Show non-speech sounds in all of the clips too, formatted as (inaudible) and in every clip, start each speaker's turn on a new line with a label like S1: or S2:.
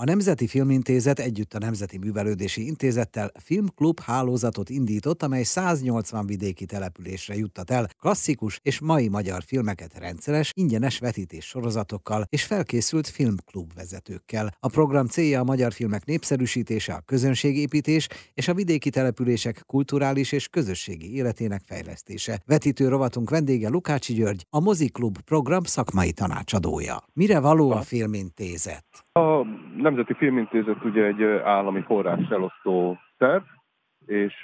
S1: A Nemzeti Filmintézet együtt a Nemzeti Művelődési Intézettel filmklub hálózatot indított, amely 180 vidéki településre juttat el klasszikus és mai magyar filmeket rendszeres, ingyenes vetítés sorozatokkal és felkészült filmklub vezetőkkel. A program célja a magyar filmek népszerűsítése, a közönségépítés és a vidéki települések kulturális és közösségi életének fejlesztése. Vetítő rovatunk vendége Lukácsi György, a Moziklub program szakmai tanácsadója. Mire való a filmintézet?
S2: A Nemzeti Filmintézet ugye egy állami forrás elosztó szerv, és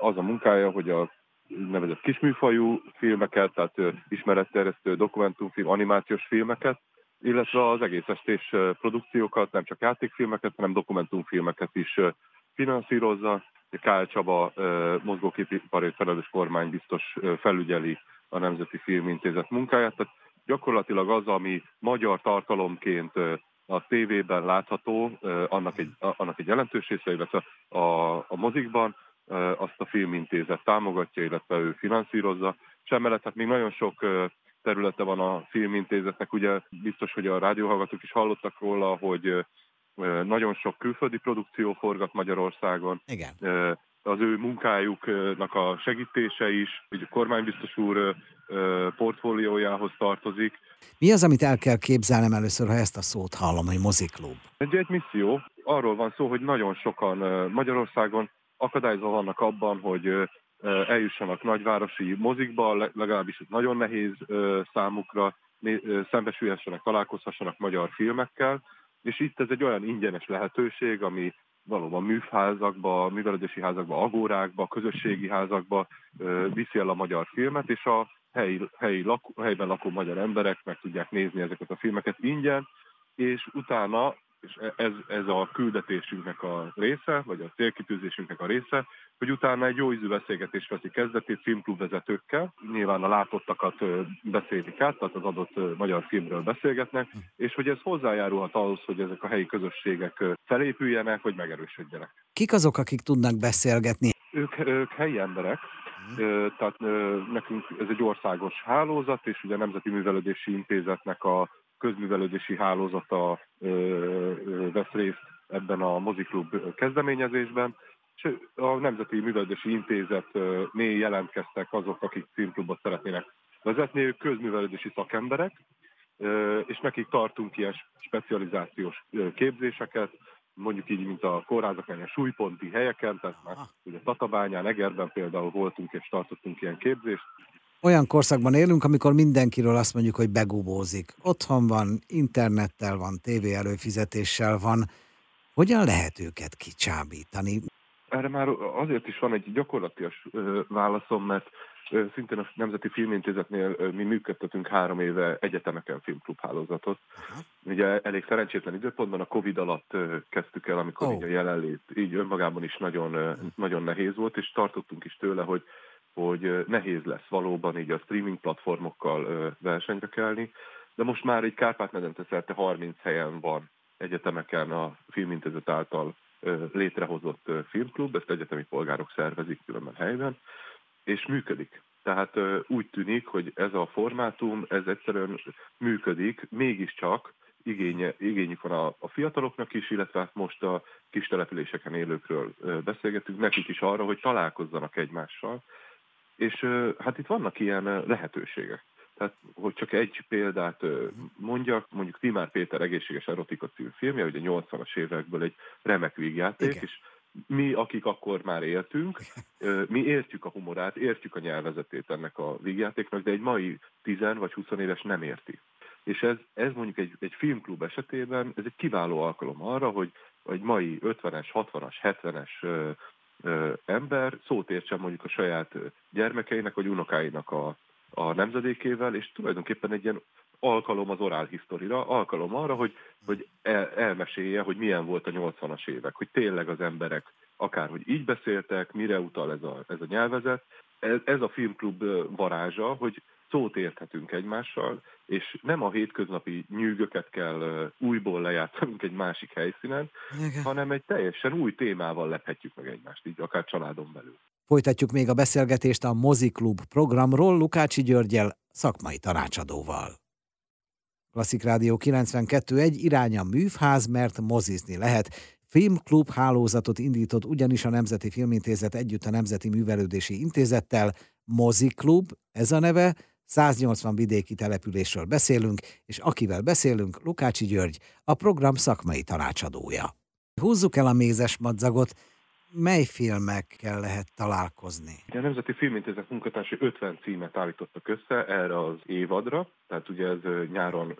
S2: az a munkája, hogy a nevezett kisműfajú filmeket, tehát ismeretterjesztő dokumentumfilm, animációs filmeket, illetve az egész estés produkciókat, nem csak játékfilmeket, hanem dokumentumfilmeket is finanszírozza. Kál Csaba mozgóképipari felelős kormány biztos felügyeli a Nemzeti Filmintézet munkáját, tehát gyakorlatilag az, ami magyar tartalomként a tévében látható, annak egy, annak egy jelentős része, illetve a, a mozikban, azt a filmintézet támogatja, illetve ő finanszírozza. És emellett hát még nagyon sok területe van a filmintézetnek, ugye biztos, hogy a rádióhallgatók is hallottak róla, hogy nagyon sok külföldi produkció forgat Magyarországon.
S1: Igen
S2: az ő munkájuknak a segítése is, hogy a kormánybiztos úr portfóliójához tartozik.
S1: Mi az, amit el kell képzelnem először, ha ezt a szót hallom, hogy moziklub?
S2: Egy, egy misszió. Arról van szó, hogy nagyon sokan Magyarországon akadályozva vannak abban, hogy eljussanak nagyvárosi mozikba, legalábbis nagyon nehéz számukra, szembesülhessenek, találkozhassanak magyar filmekkel, és itt ez egy olyan ingyenes lehetőség, ami valóban műfházakba, művelődési házakba, agórákba, közösségi házakba viszi el a magyar filmet, és a helyi, helyi lakó, helyben lakó magyar emberek meg tudják nézni ezeket a filmeket ingyen, és utána és ez, ez a küldetésünknek a része, vagy a célkitűzésünknek a része, hogy utána egy jó ízű beszélgetés veszi kezdetét filmklub vezetőkkel, nyilván a látottakat beszélik át, tehát az adott magyar filmről beszélgetnek, és hogy ez hozzájárulhat ahhoz, hogy ezek a helyi közösségek felépüljenek, vagy megerősödjenek.
S1: Kik azok, akik tudnak beszélgetni?
S2: Ők, ők helyi emberek, tehát nekünk ez egy országos hálózat, és ugye a Nemzeti Művelődési Intézetnek a közművelődési hálózata vesz részt ebben a moziklub kezdeményezésben, és a Nemzeti Művelődési Intézetnél jelentkeztek azok, akik filmklubot szeretnének vezetni, ők közművelődési szakemberek, és nekik tartunk ilyen specializációs képzéseket, mondjuk így, mint a kórházaknál, a súlyponti helyeken, tehát már ugye Tatabányán, Egerben például voltunk és tartottunk ilyen képzést,
S1: olyan korszakban élünk, amikor mindenkiről azt mondjuk, hogy begubózik. Otthon van, internettel van, tévé előfizetéssel van. Hogyan lehet őket kicsábítani?
S2: Erre már azért is van egy gyakorlatias válaszom, mert szintén a Nemzeti Filmintézetnél mi működtetünk három éve egyetemeken filmklubhálózatot. Ugye elég szerencsétlen időpontban a Covid alatt kezdtük el, amikor oh. így a jelenlét így önmagában is nagyon, nagyon nehéz volt, és tartottunk is tőle, hogy hogy nehéz lesz valóban így a streaming platformokkal versenyre kelni, de most már egy Kárpát-medence szerte 30 helyen van egyetemeken a filmintézet által létrehozott filmklub, ezt egyetemi polgárok szervezik különben helyben, és működik. Tehát úgy tűnik, hogy ez a formátum, ez egyszerűen működik, mégiscsak igénye, igényük van a, a fiataloknak is, illetve hát most a kis településeken élőkről beszélgetünk, nekik is arra, hogy találkozzanak egymással, és hát itt vannak ilyen lehetőségek. Tehát, hogy csak egy példát mondjak, mondjuk Timár Péter egészséges erotika című filmje, ugye 80-as évekből egy remek vígjáték, Igen. és mi, akik akkor már éltünk, mi értjük a humorát, értjük a nyelvezetét ennek a vígjátéknak, de egy mai 10 vagy 20 éves nem érti. És ez, ez mondjuk egy, egy filmklub esetében, ez egy kiváló alkalom arra, hogy egy mai 50-es, 60-as, 70-es ember szót értsen mondjuk a saját gyermekeinek vagy unokáinak a, a nemzedékével, és tulajdonképpen egy ilyen alkalom az orál historira, alkalom arra, hogy, hogy el, elmesélje, hogy milyen volt a 80-as évek, hogy tényleg az emberek akárhogy így beszéltek, mire utal ez a, ez a nyelvezet. Ez, ez a filmklub varázsa, hogy szót érthetünk egymással, és nem a hétköznapi nyűgöket kell újból lejátszanunk egy másik helyszínen, Igen. hanem egy teljesen új témával lephetjük meg egymást, így akár családon belül.
S1: Folytatjuk még a beszélgetést a Moziklub programról Lukácsi Györgyel, szakmai tanácsadóval. Klasszik Rádió 92.1 iránya művház, mert mozizni lehet. Filmklub hálózatot indított ugyanis a Nemzeti Filmintézet együtt a Nemzeti Művelődési Intézettel. Moziklub, ez a neve, 180 vidéki településről beszélünk, és akivel beszélünk, Lukácsi György, a program szakmai tanácsadója. Húzzuk el a mézes madzagot, mely filmekkel lehet találkozni?
S2: A Nemzeti Filmintézet munkatársai 50 címet állítottak össze erre az évadra, tehát ugye ez nyáron,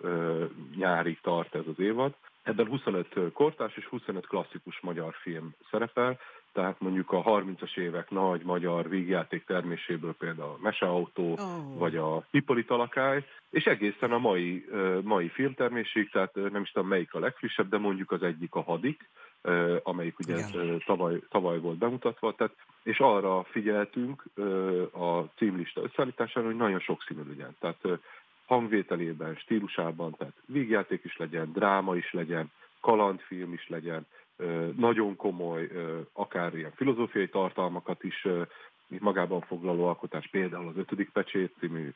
S2: nyárig tart ez az évad. Ebben 25 kortárs és 25 klasszikus magyar film szerepel, tehát mondjuk a 30-as évek nagy magyar vígjáték terméséből például a Meseautó, oh. vagy a Hippolyta lakály, és egészen a mai, mai filmtermésig, tehát nem is tudom melyik a legfrissebb, de mondjuk az egyik a Hadik, amelyik ugye tavaly, tavaly volt bemutatva, tehát, és arra figyeltünk a címlista összeállítására, hogy nagyon sokszínű legyen. Tehát hangvételében, stílusában, tehát vígjáték is legyen, dráma is legyen, kalandfilm is legyen, nagyon komoly, akár ilyen filozófiai tartalmakat is magában foglaló alkotás, például az Ötödik Pecsét című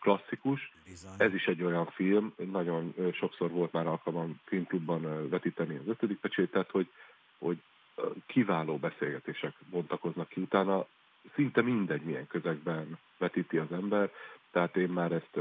S2: klasszikus. Bizony. Ez is egy olyan film, nagyon sokszor volt már alkalmam filmklubban vetíteni az Ötödik Pecsét, tehát hogy, hogy kiváló beszélgetések bontakoznak ki utána, szinte mindegy, milyen közegben vetíti az ember, tehát én már ezt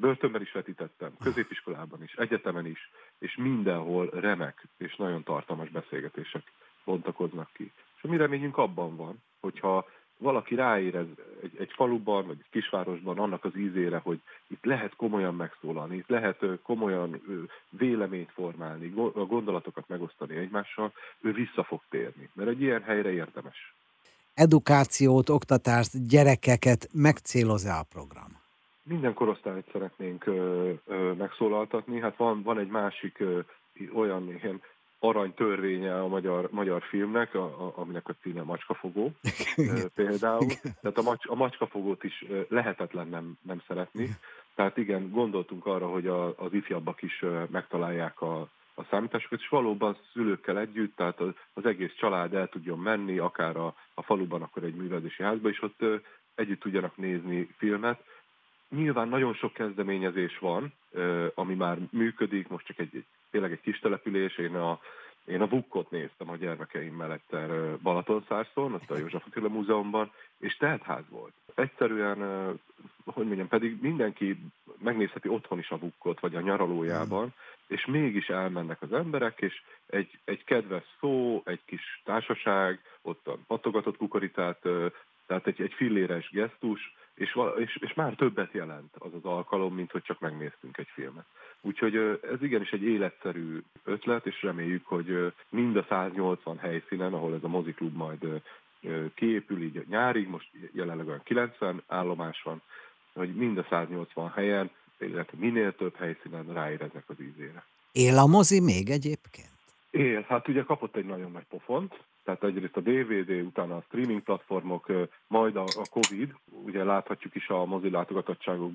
S2: börtönben is vetítettem, középiskolában is, egyetemen is, és mindenhol remek és nagyon tartalmas beszélgetések bontakoznak ki. És a mi reményünk abban van, hogyha valaki ráérez egy, egy faluban, vagy egy kisvárosban annak az ízére, hogy itt lehet komolyan megszólalni, itt lehet komolyan véleményt formálni, a gondolatokat megosztani egymással, ő vissza fog térni, mert egy ilyen helyre érdemes.
S1: Edukációt, oktatást, gyerekeket megcéloz-e a program?
S2: Minden korosztályt szeretnénk ö, ö, megszólaltatni. Hát van, van egy másik ö, olyan ilyen arany törvénye a magyar, magyar filmnek, a, a, aminek a címe Macskafogó (laughs) például. Tehát a, macs, a Macskafogót is lehetetlen nem, nem szeretni. Tehát igen, gondoltunk arra, hogy a, az ifjabbak is megtalálják a, a számításokat, és valóban szülőkkel együtt, tehát az, az egész család el tudjon menni, akár a, a faluban, akkor egy művelési házba, és ott együtt tudjanak nézni filmet. Nyilván nagyon sok kezdeményezés van, ami már működik, most csak egy, tényleg egy kis település, én a, én a Vukkot néztem a gyermekeimmel egyszer Balatonszárszon, ott a József Attila Múzeumban, és teltház volt. Egyszerűen, hogy mondjam, pedig mindenki megnézheti otthon is a Vukkot, vagy a nyaralójában, és mégis elmennek az emberek, és egy, egy kedves szó, egy kis társaság, ott a patogatott kukoricát, tehát egy, egy filléres gesztus, és, és, és már többet jelent az az alkalom, mint hogy csak megnéztünk egy filmet. Úgyhogy ez igenis egy életszerű ötlet, és reméljük, hogy mind a 180 helyszínen, ahol ez a moziklub majd kiépül így nyárig, most jelenleg olyan 90 állomás van, hogy mind a 180 helyen, illetve minél több helyszínen ráéreznek az ízére.
S1: Él a mozi még egyébként?
S2: Él, hát ugye kapott egy nagyon nagy pofont, tehát egyrészt a DVD, utána a streaming platformok, majd a, Covid, ugye láthatjuk is a mozi látogatottságok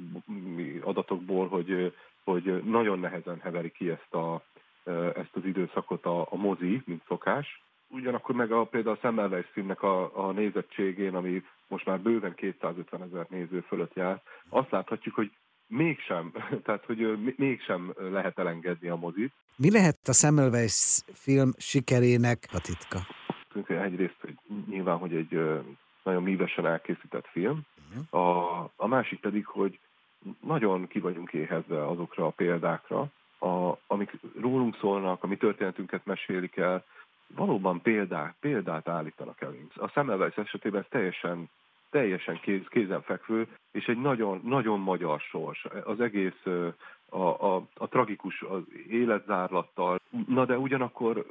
S2: adatokból, hogy, hogy nagyon nehezen heveri ki ezt, a, ezt az időszakot a, a mozi, mint szokás. Ugyanakkor meg a, például a Semmelweis filmnek a, a nézettségén, ami most már bőven 250 ezer néző fölött jár, azt láthatjuk, hogy mégsem, (laughs) tehát hogy mégsem lehet elengedni a mozit.
S1: Mi lehet a Semmelweis film sikerének a titka?
S2: egyrészt hogy nyilván, hogy egy nagyon mívesen elkészített film, uh-huh. a, a másik pedig, hogy nagyon ki vagyunk éhezve azokra a példákra, a, amik rólunk szólnak, a mi történetünket mesélik el, valóban példát, példát állítanak elünk. A Semmelweis esetében ez teljesen, teljesen kéz, kézenfekvő, és egy nagyon, nagyon magyar sors. Az egész a, a, a tragikus az életzárlattal, na de ugyanakkor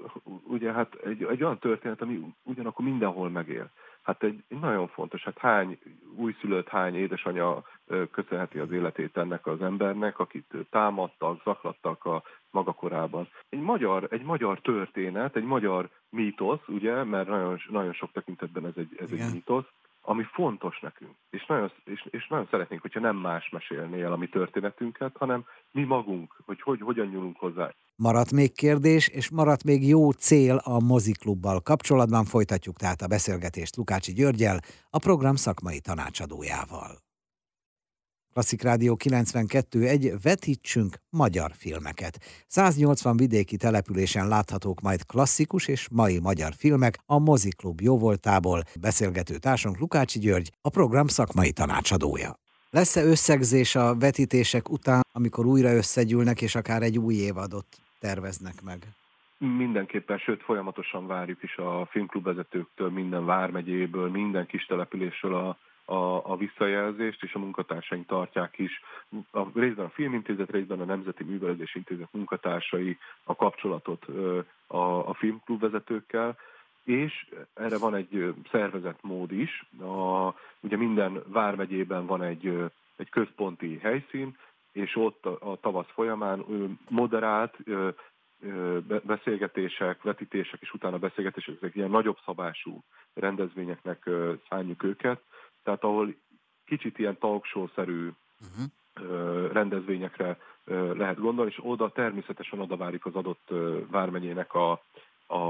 S2: ugye hát egy, egy olyan történet, ami ugyanakkor mindenhol megél. Hát egy, egy nagyon fontos, hát hány újszülött, hány édesanyja köszönheti az életét ennek az embernek, akit támadtak, zaklattak a maga korában. Egy magyar, egy magyar történet, egy magyar mítosz, ugye, mert nagyon, nagyon sok tekintetben ez egy, ez egy mítosz, ami fontos nekünk. És nagyon, és, és nagyon szeretnénk, hogyha nem más mesélné el a mi történetünket, hanem mi magunk, hogy, hogy hogyan nyúlunk hozzá.
S1: Maradt még kérdés, és maradt még jó cél a moziklubbal kapcsolatban. Folytatjuk tehát a beszélgetést Lukácsi Györgyel, a program szakmai tanácsadójával. Klasszik Rádió 92.1 Vetítsünk magyar filmeket. 180 vidéki településen láthatók majd klasszikus és mai magyar filmek a Moziklub jóvoltából. Beszélgető társunk Lukácsi György, a program szakmai tanácsadója. Lesz-e összegzés a vetítések után, amikor újra összegyűlnek, és akár egy új évadot terveznek meg?
S2: Mindenképpen, sőt folyamatosan várjuk is a filmklubvezetőktől, minden vármegyéből, minden kis településről a, a, a visszajelzést, és a munkatársaink tartják is a, részben a Filmintézet, részben a Nemzeti Művelődési Intézet munkatársai a kapcsolatot a, a filmklubvezetőkkel, és erre van egy szervezett mód is. A, ugye minden vármegyében van egy, egy központi helyszín, és ott a, a tavasz folyamán moderált beszélgetések, vetítések és utána beszélgetések, ezek ilyen nagyobb szabású rendezvényeknek szálljuk őket, tehát ahol kicsit ilyen talkshow-szerű uh-huh. rendezvényekre lehet gondolni, és oda természetesen oda várjuk az adott vármegyének a, a,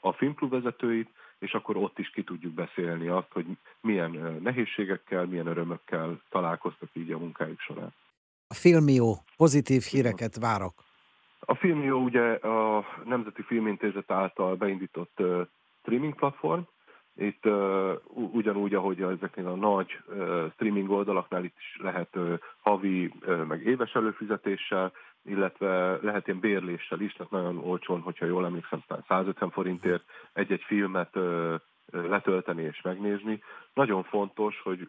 S2: a filmklub vezetőit, és akkor ott is ki tudjuk beszélni azt, hogy milyen nehézségekkel, milyen örömökkel találkoztak így a munkájuk során.
S1: A Filmió, pozitív híreket várok.
S2: A Filmió ugye a Nemzeti Filmintézet által beindított streaming platform, itt uh, ugyanúgy, ahogy ezeknél a nagy uh, streaming oldalaknál itt is lehet uh, havi, uh, meg éves előfizetéssel, illetve lehet ilyen bérléssel is, tehát nagyon olcsón, hogyha jól emlékszem, 150 forintért egy-egy filmet uh, letölteni és megnézni. Nagyon fontos, hogy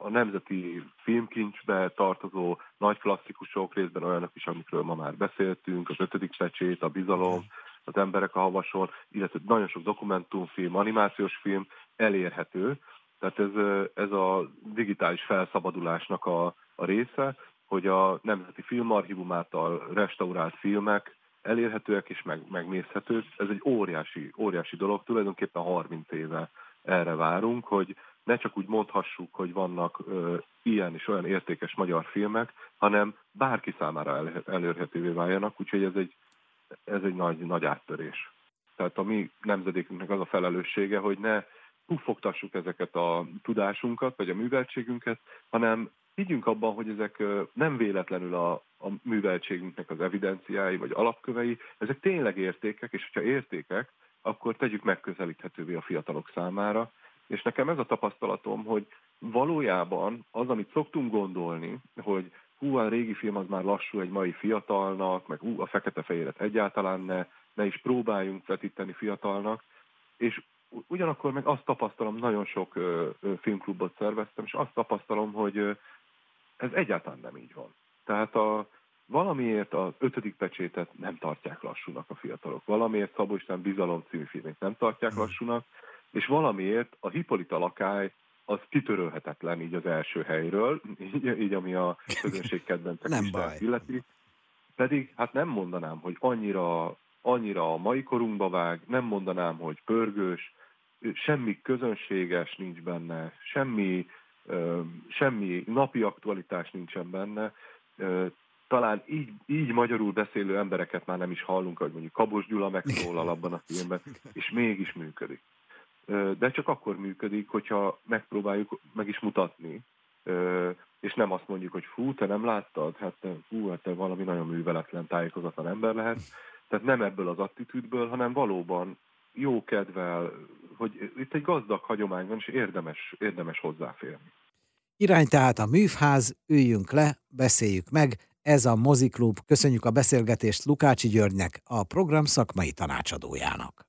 S2: a nemzeti filmkincsbe tartozó nagy klasszikusok, részben olyanok is, amikről ma már beszéltünk, az ötödik pecsét, a bizalom, az emberek a havason, illetve nagyon sok dokumentumfilm, animációs film elérhető. Tehát ez, ez a digitális felszabadulásnak a, a része, hogy a Nemzeti Filmarchívum által restaurált filmek elérhetőek és meg, megnézhetők. Ez egy óriási, óriási dolog, tulajdonképpen 30 éve erre várunk, hogy ne csak úgy mondhassuk, hogy vannak ö, ilyen és olyan értékes magyar filmek, hanem bárki számára el, elérhetővé váljanak, úgyhogy ez egy, ez egy nagy, nagy áttörés. Tehát a mi nemzedékünknek az a felelőssége, hogy ne puffogtassuk ezeket a tudásunkat, vagy a műveltségünket, hanem higgyünk abban, hogy ezek nem véletlenül a, a műveltségünknek az evidenciái, vagy alapkövei, ezek tényleg értékek, és hogyha értékek, akkor tegyük megközelíthetővé a fiatalok számára. És nekem ez a tapasztalatom, hogy valójában az, amit szoktunk gondolni, hogy hú, a régi film az már lassú egy mai fiatalnak, meg hú, a fekete-fehéret egyáltalán ne, ne is próbáljunk vetíteni fiatalnak, és ugyanakkor meg azt tapasztalom, nagyon sok ö, ö, filmklubot szerveztem, és azt tapasztalom, hogy ö, ez egyáltalán nem így van. Tehát a, valamiért az ötödik pecsétet nem tartják lassúnak a fiatalok, valamiért Szabó István Bizalom című filmét nem tartják hmm. lassúnak, és valamiért a Hipolita lakály az kitörölhetetlen így az első helyről, így, így ami a közönség kedvencek
S1: nem baj.
S2: illeti. Pedig hát nem mondanám, hogy annyira, annyira a mai korunkba vág, nem mondanám, hogy pörgős, semmi közönséges nincs benne, semmi, semmi napi aktualitás nincsen benne, talán így, így magyarul beszélő embereket már nem is hallunk, hogy mondjuk Kabos Gyula megszólal abban a filmben, és mégis működik. De csak akkor működik, hogyha megpróbáljuk meg is mutatni, és nem azt mondjuk, hogy fú, te nem láttad, hát te, fú, hát te valami nagyon műveletlen, tájékozatlan ember lehet. Tehát nem ebből az attitűdből, hanem valóban jó kedvel, hogy itt egy gazdag hagyomány van, és érdemes, érdemes hozzáférni.
S1: Irány tehát a művház, üljünk le, beszéljük meg, ez a moziklub. Köszönjük a beszélgetést Lukácsi Györgynek, a program szakmai tanácsadójának.